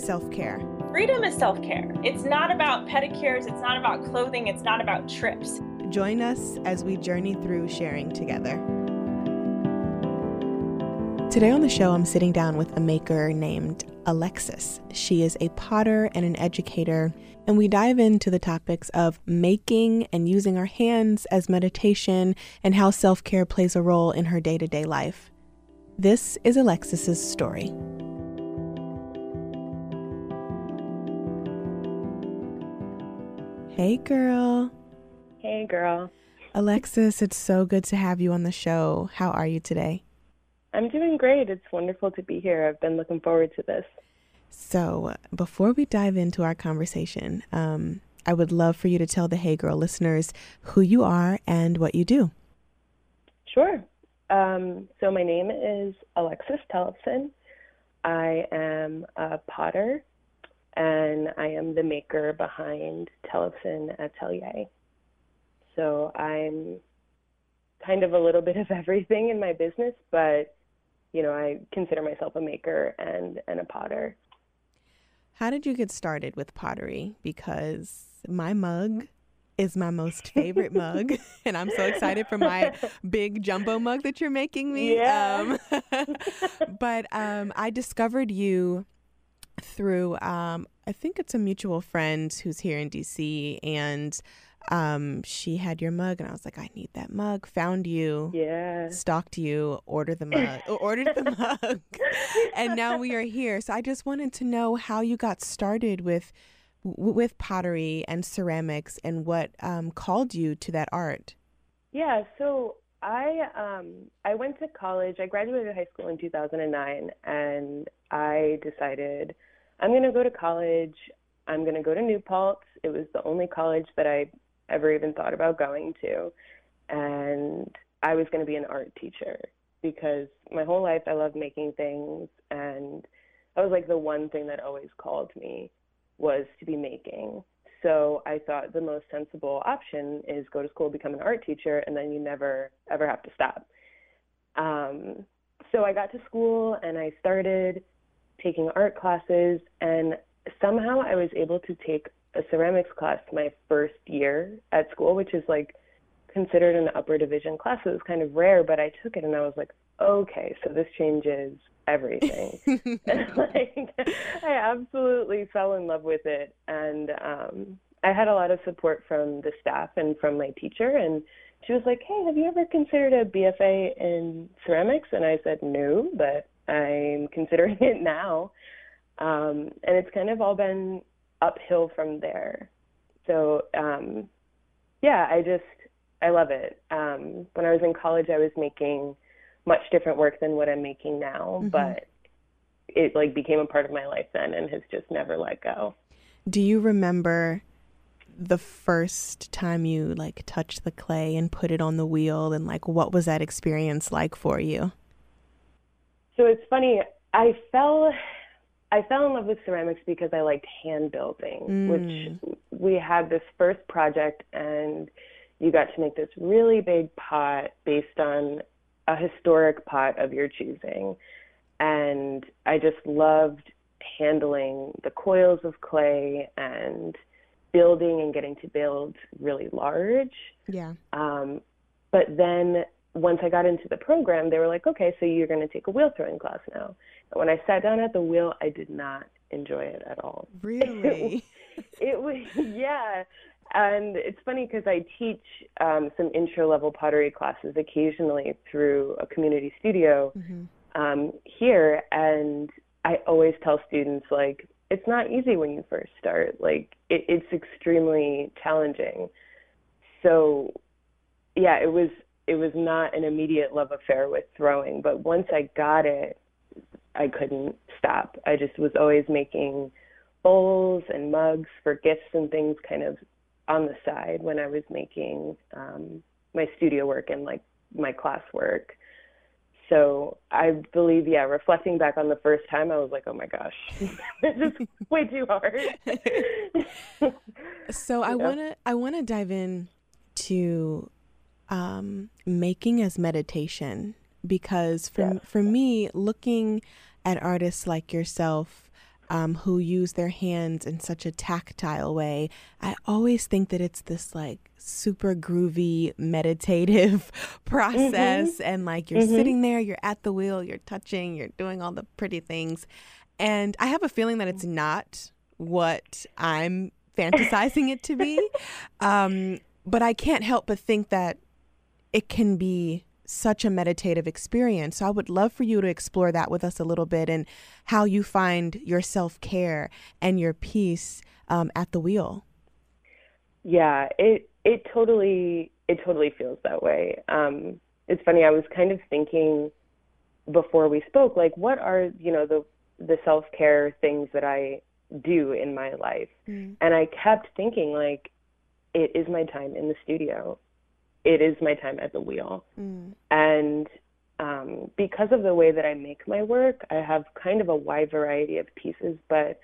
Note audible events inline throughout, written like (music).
self care. Freedom is self care. It's not about pedicures, it's not about clothing, it's not about trips. Join us as we journey through sharing together. Today on the show, I'm sitting down with a maker named Alexis. She is a potter and an educator, and we dive into the topics of making and using our hands as meditation and how self care plays a role in her day to day life. This is Alexis's story. Hey, girl. Hey, girl. Alexis, it's so good to have you on the show. How are you today? I'm doing great. It's wonderful to be here. I've been looking forward to this. So, before we dive into our conversation, um, I would love for you to tell the Hey Girl listeners who you are and what you do. Sure. Um, so, my name is Alexis Tellefsen. I am a potter and I am the maker behind Tellefsen Atelier. So I'm kind of a little bit of (laughs) everything in my business, but you know, I consider myself a maker and, and a potter. How did you get started with pottery? Because my mug is my most favorite mug, (laughs) (laughs) and I'm so excited for my big jumbo mug that you're making me. Yeah. Um, but um, I discovered you through um, I think it's a mutual friend who's here in DC and um, she had your mug and I was like, I need that mug. Found you, yeah, stalked you, ordered the mug, (laughs) ordered the mug, and now we are here. So I just wanted to know how you got started with with pottery and ceramics and what um, called you to that art. Yeah, so I um, I went to college. I graduated high school in 2009, and I decided I'm going to go to college. I'm going to go to New Paltz. It was the only college that I ever even thought about going to. And I was going to be an art teacher because my whole life I loved making things. And that was like the one thing that always called me was to be making. So I thought the most sensible option is go to school, become an art teacher, and then you never, ever have to stop. Um, so I got to school and I started taking art classes, and somehow I was able to take a ceramics class my first year at school, which is like considered an upper division class. So it was kind of rare, but I took it and I was like, okay, so this changes everything. and (laughs) (laughs) like, I absolutely fell in love with it. And um, I had a lot of support from the staff and from my teacher. And she was like, hey, have you ever considered a BFA in ceramics? And I said, no, but I'm considering (laughs) it now. Um, and it's kind of all been uphill from there. So, um, yeah, I just, I love it. Um, when I was in college, I was making much different work than what I'm making now, mm-hmm. but it like became a part of my life then and has just never let go. Do you remember the first time you like touched the clay and put it on the wheel and like what was that experience like for you? So it's funny. I fell I fell in love with ceramics because I liked hand building, mm. which we had this first project and you got to make this really big pot based on a historic pot of your choosing. And I just loved handling the coils of clay and building and getting to build really large. Yeah. Um, but then once I got into the program, they were like, okay, so you're going to take a wheel throwing class now. And when I sat down at the wheel, I did not enjoy it at all. (laughs) Really? it, it was, yeah. And it's funny because I teach um, some intro level pottery classes occasionally through a community studio mm-hmm. um, here. And I always tell students, like, it's not easy when you first start. Like, it, it's extremely challenging. So, yeah, it was it was not an immediate love affair with throwing, but once I got it, I couldn't stop. I just was always making bowls and mugs for gifts and things kind of on the side when I was making um, my studio work and like my classwork. So I believe, yeah, reflecting back on the first time, I was like, oh my gosh, (laughs) this is way too hard. (laughs) so I (laughs) wanna I wanna dive in to um, making as meditation because for yeah. for me, looking at artists like yourself um, who use their hands in such a tactile way, I always think that it's this like super groovy meditative (laughs) process. Mm-hmm. And like you're mm-hmm. sitting there, you're at the wheel, you're touching, you're doing all the pretty things. And I have a feeling that it's not what I'm fantasizing it to be. (laughs) Um, but I can't help but think that it can be such a meditative experience. So I would love for you to explore that with us a little bit and how you find your self care and your peace um, at the wheel. Yeah, it it totally it totally feels that way. Um, it's funny. I was kind of thinking before we spoke, like, what are you know the the self care things that I do in my life, mm. and I kept thinking like, it is my time in the studio it is my time at the wheel. Mm. And um, because of the way that I make my work, I have kind of a wide variety of pieces, but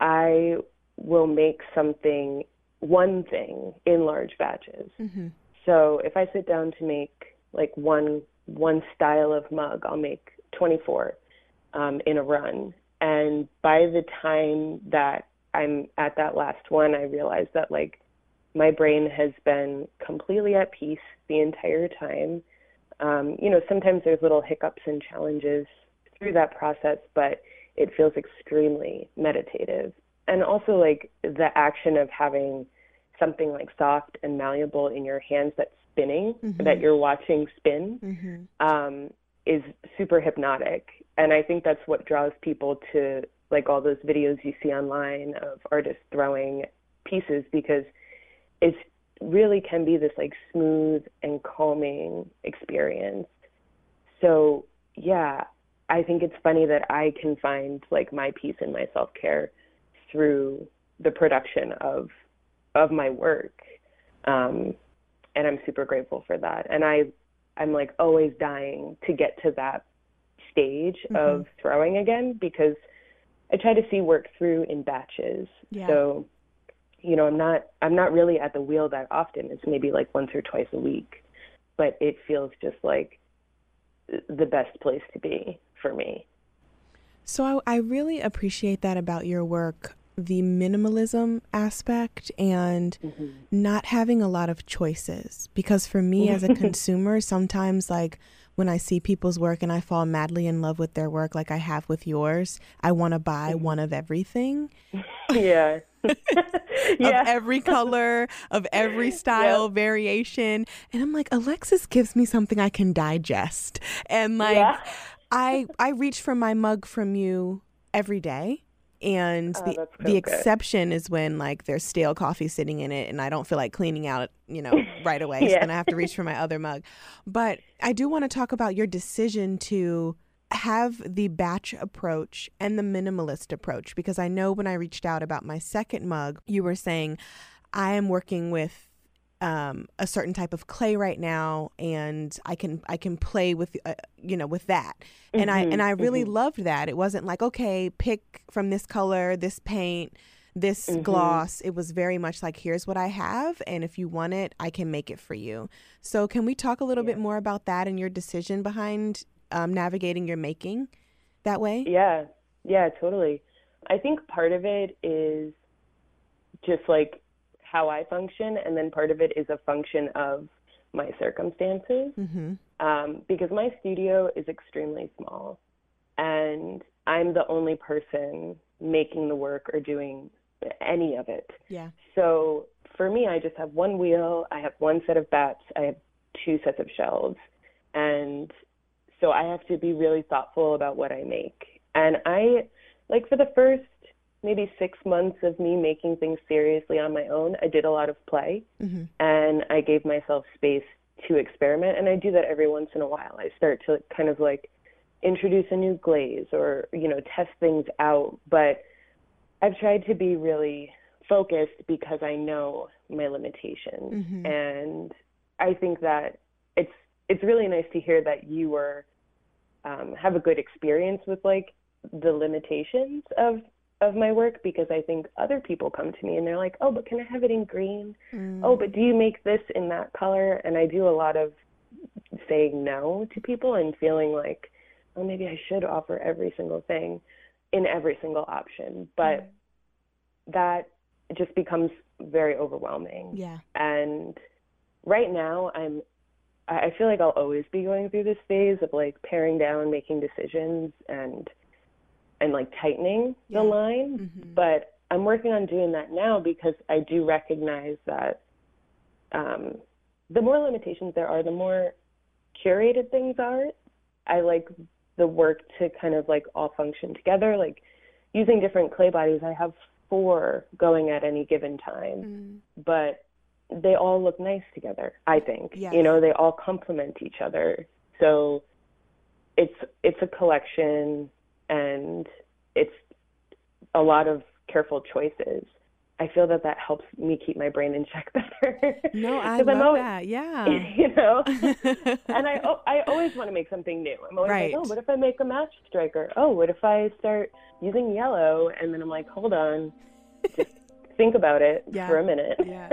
I will make something, one thing, in large batches. Mm-hmm. So if I sit down to make like one one style of mug, I'll make 24 um, in a run. And by the time that I'm at that last one, I realize that like my brain has been completely at peace the entire time. Um, you know, sometimes there's little hiccups and challenges through that process, but it feels extremely meditative. And also, like the action of having something like soft and malleable in your hands that's spinning, mm-hmm. that you're watching spin, mm-hmm. um, is super hypnotic. And I think that's what draws people to like all those videos you see online of artists throwing pieces because it really can be this like smooth and calming experience. So yeah, I think it's funny that I can find like my peace and my self care through the production of of my work. Um, and I'm super grateful for that. And I I'm like always dying to get to that stage mm-hmm. of throwing again because I try to see work through in batches. Yeah. So you know, I'm not I'm not really at the wheel that often. It's maybe like once or twice a week, but it feels just like the best place to be for me. So I, I really appreciate that about your work, the minimalism aspect and mm-hmm. not having a lot of choices. Because for me as a (laughs) consumer, sometimes like when I see people's work and I fall madly in love with their work, like I have with yours, I want to buy mm-hmm. one of everything. (laughs) yeah. Yeah. of every color, of every (laughs) style yep. variation. And I'm like, Alexis gives me something I can digest. And like yeah. I I reach for my mug from you every day. And oh, the so the exception is when like there's stale coffee sitting in it and I don't feel like cleaning out, you know, (laughs) right away. yeah. So then I have to reach for my other mug. But I do want to talk about your decision to have the batch approach and the minimalist approach because I know when I reached out about my second mug, you were saying, I am working with um, a certain type of clay right now, and I can I can play with uh, you know with that, mm-hmm, and I and I really mm-hmm. loved that. It wasn't like okay, pick from this color, this paint, this mm-hmm. gloss. It was very much like here's what I have, and if you want it, I can make it for you. So can we talk a little yeah. bit more about that and your decision behind um, navigating your making that way? Yeah, yeah, totally. I think part of it is just like how I function, and then part of it is a function of my circumstances. Mm-hmm. Um, because my studio is extremely small, and I'm the only person making the work or doing any of it. Yeah. So for me, I just have one wheel, I have one set of bats, I have two sets of shelves, and so I have to be really thoughtful about what I make. And I, like, for the first maybe six months of me making things seriously on my own, I did a lot of play mm-hmm. and I gave myself space to experiment. And I do that every once in a while. I start to kind of like introduce a new glaze or, you know, test things out. But I've tried to be really focused because I know my limitations. Mm-hmm. And I think that it's it's really nice to hear that you were um, have a good experience with like the limitations of of my work because I think other people come to me and they're like, "Oh, but can I have it in green? Mm. Oh, but do you make this in that color?" And I do a lot of saying no to people and feeling like, "Oh, maybe I should offer every single thing in every single option." But that just becomes very overwhelming. Yeah. And right now, I'm I feel like I'll always be going through this phase of like paring down, making decisions, and and like tightening Yeah. the line. Mhm. But I'm working on doing that now because I do recognize that um, the more limitations there are, the more curated things are. I like the work to kind of like all function together. Like using different clay bodies, I have four going at any given time Mm. but they all look nice together i think. Yes. you know they all complement each other. So it's it's a collection and it's a lot of careful choices. I feel that that helps me keep my brain in check (laughs) better. No, I I'm love always- that. Yeah. (laughs) you know? (laughs) And i oh, i always want to make something new. I'm always Right. like oh what if i make a match striker? Oh what if i start using yellow? And then i'm like hold on. Just think about it Yeah. for a minute Yeah.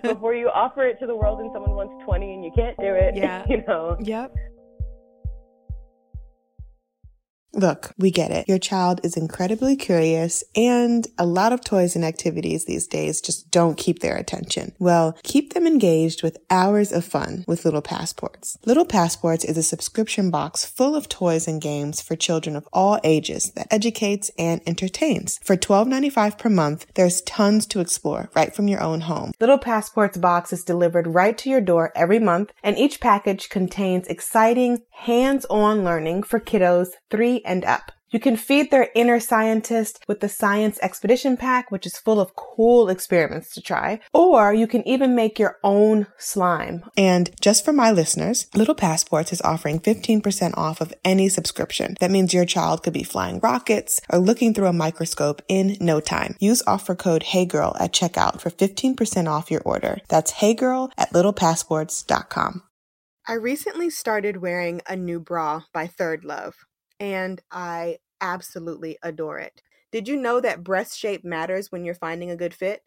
(laughs) before you offer it to the world and someone wants 20 and you can't do it Yeah. (laughs) you know Yep. Look, we get it. Your child is incredibly curious and a lot of toys and activities these days just don't keep their attention. Well, keep them engaged with hours of fun with Little Passports. Little Passports is a subscription box full of toys and games for children of all ages that educates and entertains. For $12.95 per month, there's tons to explore right from your own home. Little Passports box is delivered right to your door every month, and each package contains exciting, hands-on learning for kiddos three and up. You can feed their inner scientist with the Science Expedition Pack, which is full of cool experiments to try. Or you can even make your own slime. And just for my listeners, Little Passports is offering 15% off of any subscription. That means your child could be flying rockets or looking through a microscope in no time. Use offer code HeyGirl at checkout for 15% off your order. That's HeyGirl at littlepassports.com. I recently started wearing a new bra by Third Love, and I absolutely adore it. Did you know that breast shape matters when you're finding a good fit?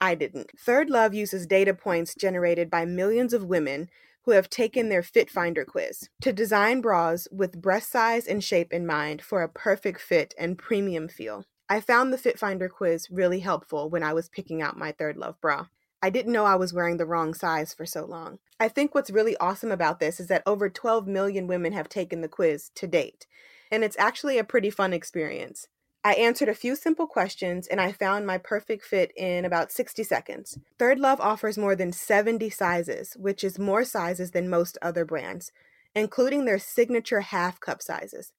I didn't. Third Love uses data points generated by millions of women who have taken their Fit Finder quiz to design bras with breast size and shape in mind for a perfect fit and premium feel. I found the Fit Finder quiz really helpful when I was picking out my Third Love bra. I didn't know I was wearing the wrong size for so long. I think what's really awesome about this is that over 12 million women have taken the quiz to date, and it's actually a pretty fun experience. I answered a few simple questions and I found my perfect fit in about 60 seconds. Third Love offers more than 70 sizes, which is more sizes than most other brands, including their signature half cup sizes.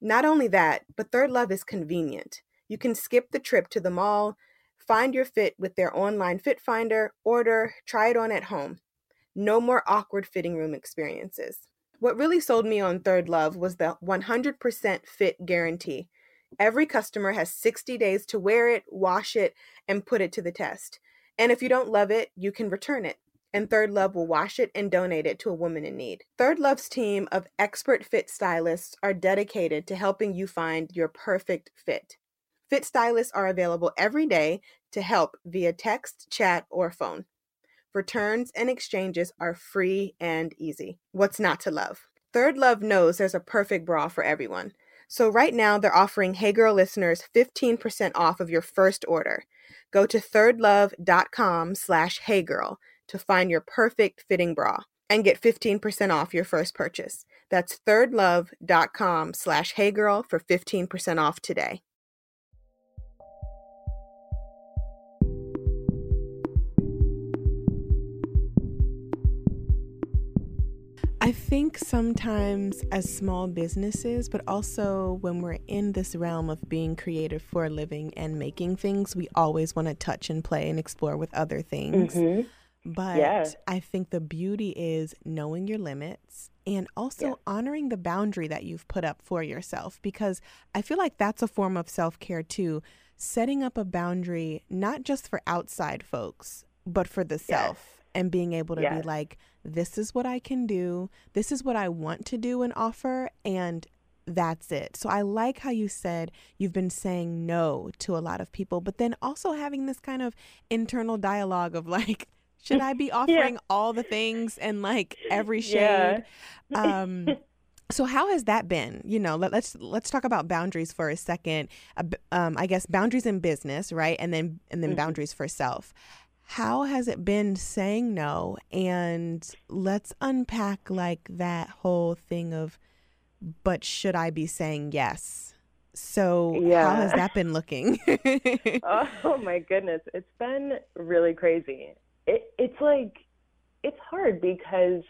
Not only that, but Third Love is convenient. You can skip the trip to the mall, find your fit with their online fit finder, order, try it on at home. No more awkward fitting room experiences. What really sold me on Third Love was the 100% fit guarantee. Every customer has 60 days to wear it, wash it, and put it to the test. And if you don't love it, you can return it. And Third Love will wash it and donate it to a woman in need. Third Love's team of expert fit stylists are dedicated to helping you find your perfect fit. Fit stylists are available every day to help via text, chat, or phone. Returns and exchanges are free and easy. What's not to love? Third Love knows there's a perfect bra for everyone. So right now they're offering Hey Girl listeners 15% off of your first order. Go to thirdlove.com slash heygirl to find your perfect fitting bra and get 15% off your first purchase. That's thirdlove.com slash heygirl for 15% off today. I think sometimes as small businesses, but also when we're in this realm of being creative for a living and making things, we always want to touch and play and explore with other things. Mhm. But Yeah. I think the beauty is knowing your limits and also Yeah. honoring the boundary that you've put up for yourself because I feel like that's a form of self care too. setting up a boundary not just for outside folks, but for the self and being able to yes. be like, this is what I can do, this is what I want to do and offer, and that's it. So I like how you said you've been saying no to a lot of people, but then also having this kind of internal dialogue of like, (laughs) should I be (laughs) offering yeah. all the things and like every shade? Yeah. um, (laughs) so how has that been? You know, let, us let's talk about boundaries for a second. Uh, um, I guess boundaries in business, right, and then and then mm-hmm. boundaries for self. How has it been saying no? And let's unpack like that whole thing of, but should I be saying yes? So yeah. how has that been looking? (laughs) (laughs) oh my goodness, it's been really crazy. It, it's like it's hard because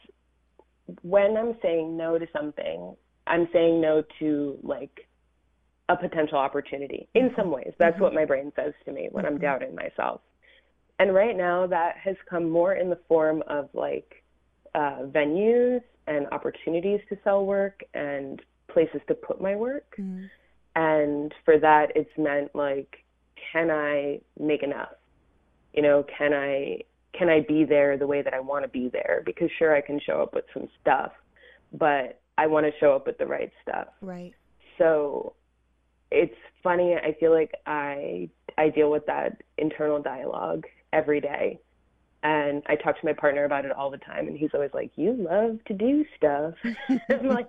when I'm saying no to something, I'm saying no to like a potential opportunity in some ways. That's mm-hmm. what my brain says to me when mm-hmm. I'm doubting myself. And right now, that has come more in the form of like uh, venues and opportunities to sell work and places to put my work. Mm-hmm. And for that, it's meant like, can I make enough? You know, can I can I be there the way that I want to be there? Because sure, I can show up with some stuff, but I want to show up with the right stuff. Right. So it's funny. I feel like I I deal with that internal dialogue every day. And I talk to my partner about it all the time, and he's always like, "You love to do stuff." (laughs) I'm like,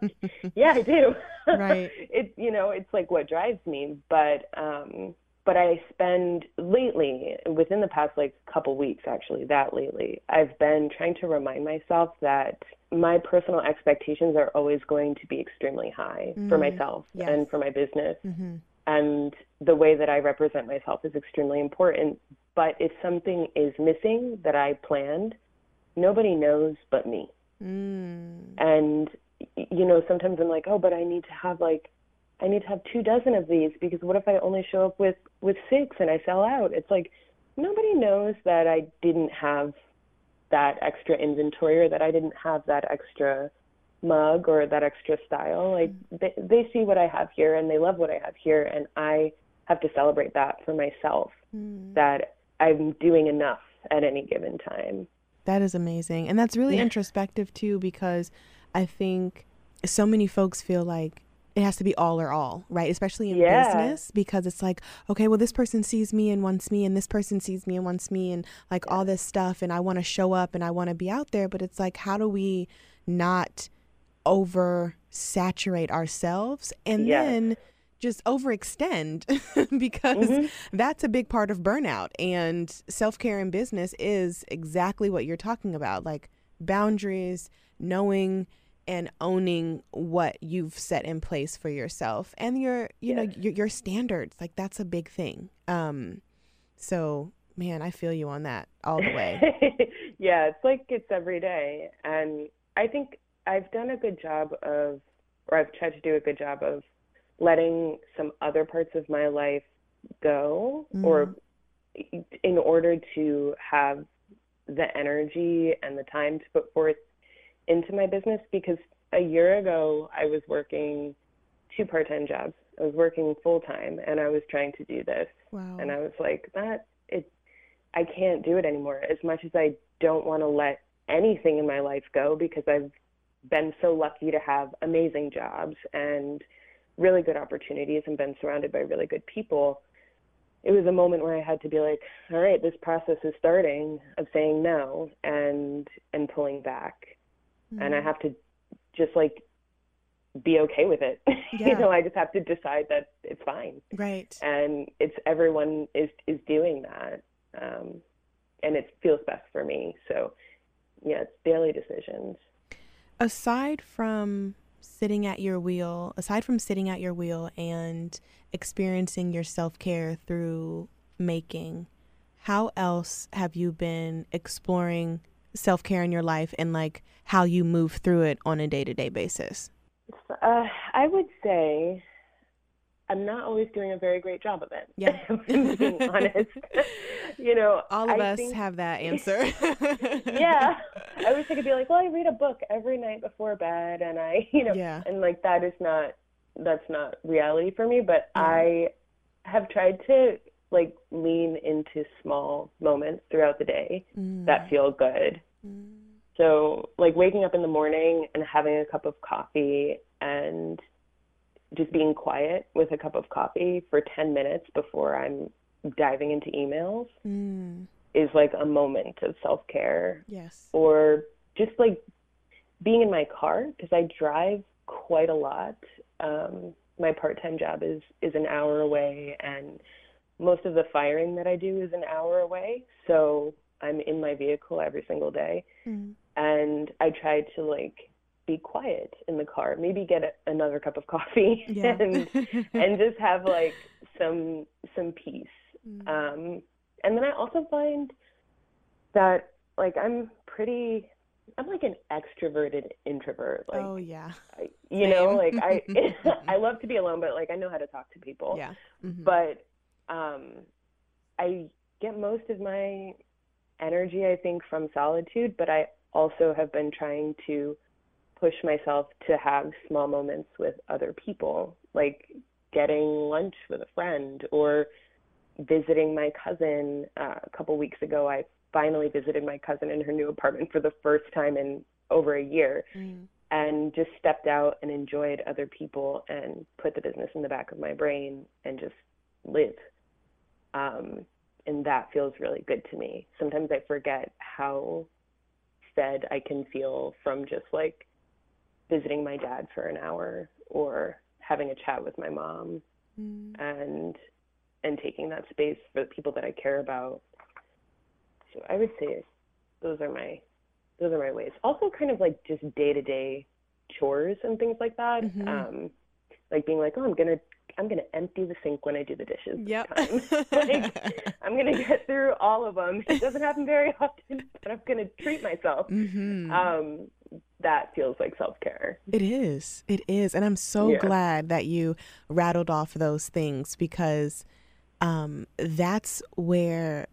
"Yeah, I do." (laughs) Right. it you know, it's like what drives me. But um, but I spend lately, within the past like couple weeks, actually, that lately, I've been trying to remind myself that my personal expectations are always going to be extremely high mm-hmm. for myself yes. and for my business. Mm-hmm. And the way that I represent myself is extremely important. But if something is missing that I planned, nobody knows but me. Mm. And, you know, sometimes I'm like, oh, but I need to have like, I need to have two dozen of these because what if I only show up with with six and I sell out? It's like nobody knows that I didn't have that extra inventory or that I didn't have that extra mug or that extra style. Like mm. they they see what I have here and they love what I have here and I have to celebrate that for myself mm. that I'm doing enough at any given time. That is amazing. And that's really yeah. introspective too because I think so many folks feel like it has to be all or all, right? Especially in yeah. business because it's like, okay, well, this person sees me and wants me, and this person sees me and wants me, and like yeah. all this stuff, and I want to show up and I want to be out there. But it's like, how do we not over saturate ourselves and yes. then just overextend (laughs) because mm-hmm. that's a big part of burnout. And self care in business is exactly what you're talking about like boundaries, knowing and owning what you've set in place for yourself and your you know your, your standards. Like that's a big thing. Um so man i feel you on that all the way. (laughs) Yeah it's like it's every day. And i think i've done a good job of or i've tried to do a good job of letting some other parts of my life go mm. or in order to have the energy and the time to put forth into my business because a year ago I was working two part-time jobs. I was working full time and I was trying to do this. Wow. And I was like, that it I can't do it anymore. As much as I don't want to let anything in my life go because I've been so lucky to have amazing jobs and really good opportunities and been surrounded by really good people. It was a moment where I had to be like, all right, this process is starting of saying no and and pulling back mm-hmm. and I have to just like be okay with it. (laughs) Yeah. you know, I just have to decide that it's fine. Right. And it's everyone is is doing that. Um, and it feels best for me. So yeah, it's daily decisions. Aside from sitting at your wheel, aside from sitting at your wheel and experiencing your self-care through making, how else have you been exploring self care in your life and like how you move through it on a day to day basis? Uh, I would say I'm not always doing a very great job of it. Yeah, (laughs) being (laughs) honest. you know, all of I us think, have that (laughs) answer. yeah, I wish I could be like, well, I read a book every night before bed, and I, (laughs) you know, yeah. and like that is not that's not reality for me. But yeah. I have tried to like lean into small moments throughout the day Mm. that feel good. So, like waking up in the morning and having a cup of coffee and just being quiet with a cup of coffee for 10 minutes before I'm diving into emails Mm. Is like a moment of self care. Yes. Or just like being in my car because I drive quite a lot. Um, my part time job is, is an hour away, and most of the firing that I do is an hour away. So I'm in my vehicle every single day Mm. and I try to like be quiet in the car, maybe get a, another cup of coffee Yeah. (laughs) and and just have like some some peace. Mm. Um, and then I also find that like I'm pretty I'm like an extroverted introvert. Like oh yeah. I, you know, like I (laughs) (laughs) I love to be alone, but like I know how to talk to people Yeah. Mhm. but um, I get most of my energy, I think, from solitude. But I also have been trying to push myself to have small moments with other people, like getting lunch with a friend or visiting my cousin. Uh, a couple weeks ago, I finally visited my cousin in her new apartment for the first time in over a year Mm. and just stepped out and enjoyed other people and put the business in the back of my brain and just live. Um, and that feels really good to me. Sometimes I forget how fed I can feel from just like visiting my dad for an hour or having a chat with my mom Mm. and and taking that space for the people that I care about. So I would say those are my those are my ways. Also kind of like just day to day chores and things like that. Mhm. Um like being like, Oh, I'm gonna I'm gonna empty the sink when I do the dishes. Yep. (laughs) like I'm gonna get through all of them. It doesn't happen very (laughs) often, but I'm gonna treat myself. Mhm. Um that feels like self care. It is. It is. And I'm so Yeah. glad that you rattled off those things because um, that's where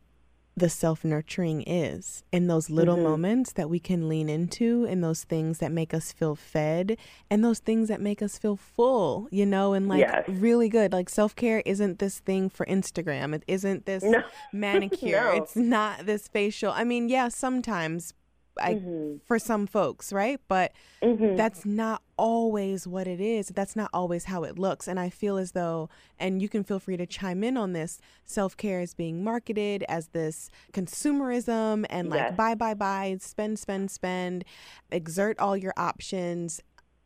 the self nurturing is in those little Mhm. moments that we can lean into, and those things that make us feel fed, and those things that make us feel full, you know, and like Yes. really good. Like self care isn't this thing for Instagram, it isn't this No. (laughs) manicure, No. it's not this facial. I mean, yeah, sometimes. I, Mhm. for some folks, right? But Mhm. that's not always what it is. That's not always how it looks. And I feel as though, and you can feel free to chime in on this, self care is being marketed as this consumerism and like Yes. buy, buy, buy, spend, spend, spend, exert all your options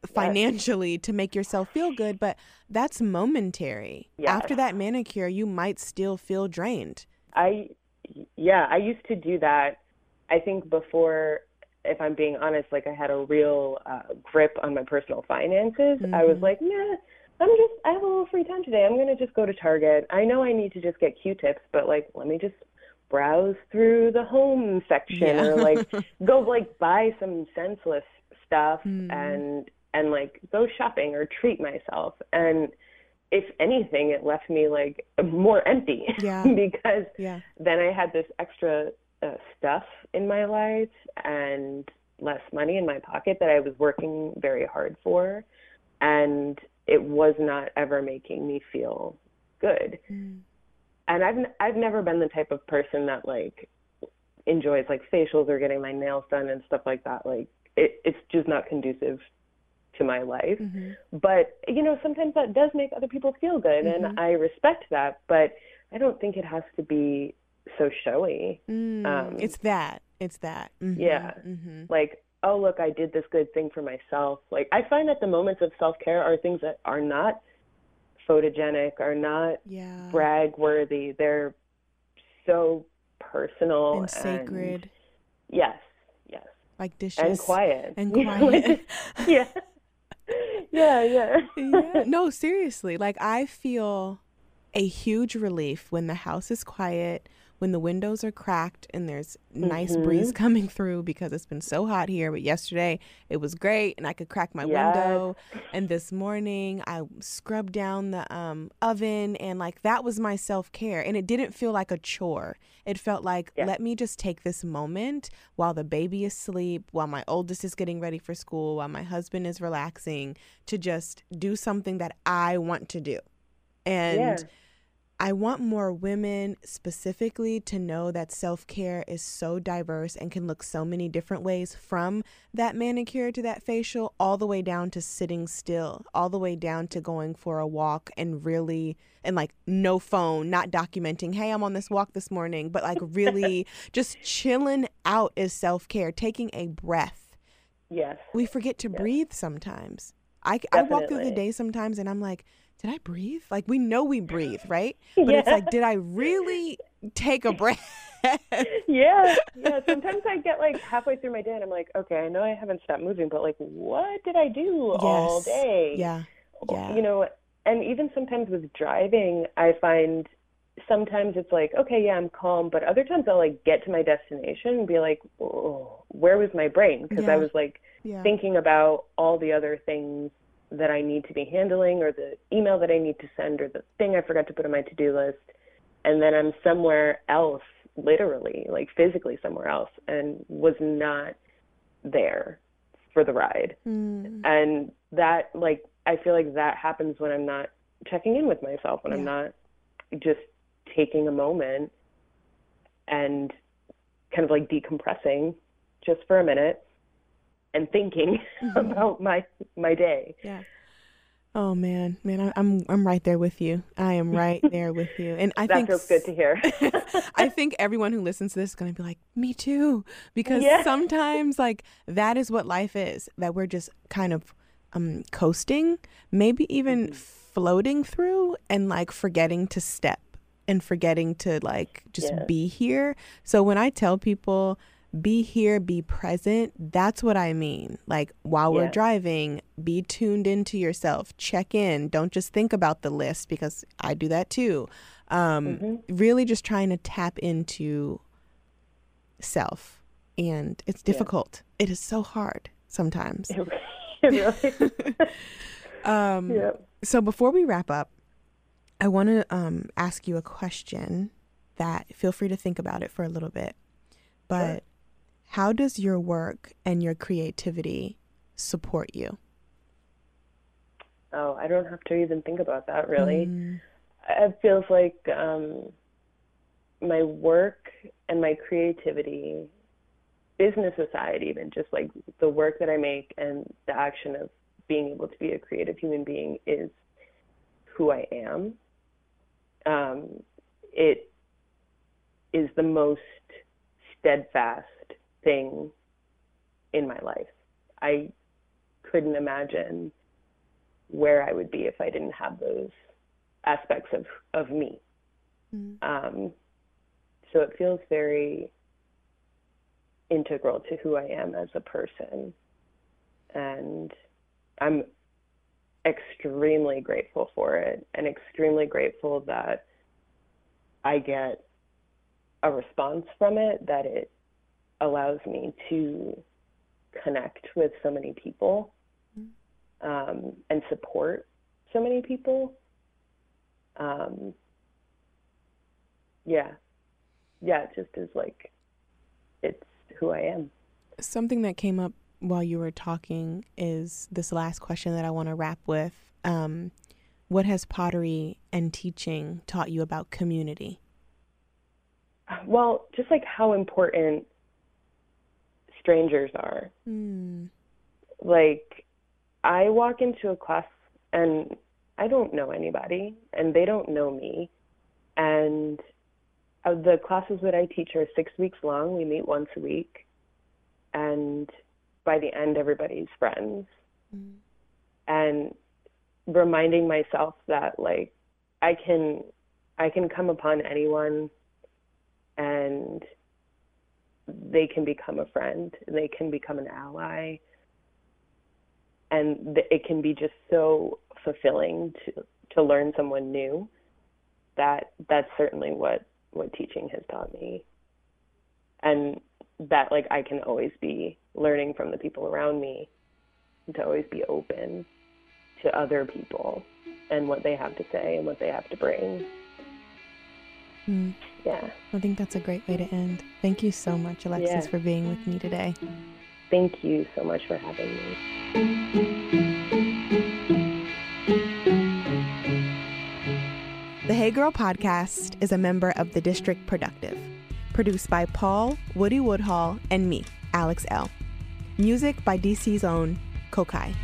financially to make yourself feel good. But that's momentary. Yes. After that manicure, you might still feel drained. I, yeah, I used to do that. I think before, if I'm being honest, like I had a real uh, grip on my personal finances. I was Mhm. like, nah, I'm just, I have a little free time today. I'm going to just go to Target. I know I need to just get Q-tips, but like, let me just browse through the home section or like (laughs) go like buy some senseless stuff Mhm. and and like go shopping or treat myself and if anything it left me like more empty Yeah. (laughs) because yeah. then I had this extra uh, stuff in my life and less money in my pocket that I was working very hard for and it was not ever making me feel good Mm. and I've n- I've never been the type of person that like enjoys like facials or getting my nails done and stuff like that. Like it, it's just not conducive to my life. Mhm. But you know, sometimes that does make other people feel good, Mhm. and I respect that. But I don't think it has to be so showy. Mm. Um, it's that. It's that. Mhm. Yeah. Mhm. Like, oh look, I did this good thing for myself. Like I find that the moments of self care are things that are not photogenic, are not Yeah. brag worthy. They're so personal and sacred. yes, yes, like dishes and quiet and (laughs) quiet. yeah, yeah, yeah. yeah. (laughs) No, seriously. Like I feel a huge relief when the house is quiet, when the windows are cracked and there's nice Mhm. breeze coming through because it's been so hot here. But yesterday it was great and I could crack my Yes. window. And this morning I scrubbed down the um, oven and like that was my self care. And it didn't feel like a chore. It felt like, let me just take this moment while the baby is asleep, while my oldest is getting ready for school, while my husband is relaxing to just do something that I want to do. And. I want more women specifically to know that self care is so diverse and can look so many different ways from that manicure to that facial, all the way down to sitting still, all the way down to going for a walk and really, and like no phone, not documenting, hey, I'm on this walk this morning, but like really (laughs) just chilling out is self care, taking a breath. Yes. We forget to Yes. breathe sometimes. I, I walk through the day sometimes and I'm like, did I breathe? Like we know we breathe, (laughs) right? But it's like, did I really take a breath? (laughs) (laughs) yeah, yeah. Sometimes I get like halfway through my day and I'm like, okay, I know I haven't stopped moving, but like, what did I do all Yes. day? yeah. Yeah. You know, and even sometimes with driving, I find sometimes it's like, okay, yeah, I'm calm, but other times I'll like get to my destination and be like, oh, where was my brain? Because Yeah. I was like yeah. thinking about all the other things that I need to be handling or the email that I need to send or the thing I forgot to put on my to-do list. And then I'm somewhere else, literally, like physically somewhere else and was not there for the ride. Mm. And that like I feel like that happens when I'm not checking in with myself, when I'm not just taking a moment and kind of like decompressing just for a minute and thinking (laughs) Mm-hmm. about my my day. Yeah. Oh man, man, I, I'm I'm right there with you. I am right (laughs) there with you, and I that think feels good to hear. (laughs) I think everyone who listens to this is going to be like, me too. Because Yeah. sometimes, like, that is what life is that we're just kind of um, coasting, maybe even Mm-hmm. floating through and like forgetting to step and forgetting to like just Yeah. be here. So when I tell people, be here, be present, that's what I mean. Like, while we're driving, be tuned into yourself, check in. Don't just think about the list because I do that too. Um, Mm-hmm. really just trying to tap into self. And it's difficult. It is so hard sometimes. It really, (laughs) um, yeah. so before we wrap up i want to um, ask you a question that feel free to think about it for a little bit. But how does your work and your creativity support you Oh, I don't have to even think about that really. Mm, it feels like um, my work and my creativity, business aside, even just like the work that I make and the action of being able to be a creative human being is who I am. Um, it is the most steadfast thing in my life. I couldn't imagine where I would be if I didn't have those aspects of of me. Mm. Um, so it feels very integral to who I am as a person, and I'm extremely grateful for it, and extremely grateful that I get a response from it that it allows me to connect with so many people um, and support so many people. Um, yeah, yeah, it just is like it's who I am. Something that came up while you were talking is this last question that I want to wrap with. Um, what has pottery and teaching taught you about community? Well, just like how important strangers are. Mm. Like, I walk into a class and I don't know anybody, and they don't know me. And uh, the classes that I teach are six weeks long. We meet once a week. And by the end, everybody's friends. Mm. And reminding myself that, like, I can, I can come upon anyone and they can become a friend, they can become an ally. And it can be just so fulfilling to to learn someone new. That that's certainly what what teaching has taught me. And that like I can always be learning from the people around me and to always be open to other people and what they have to say and what they have to bring Mm. yeah I think that's a great way to end. Thank you so much, Alexis, Yeah. for being with me today. thank you so much for having me The Hey Hey Girl podcast is a member of the District Productive, produced by Paul, Woody Woodhall, and me, Alex Elle. Music by DC's own Kokayi.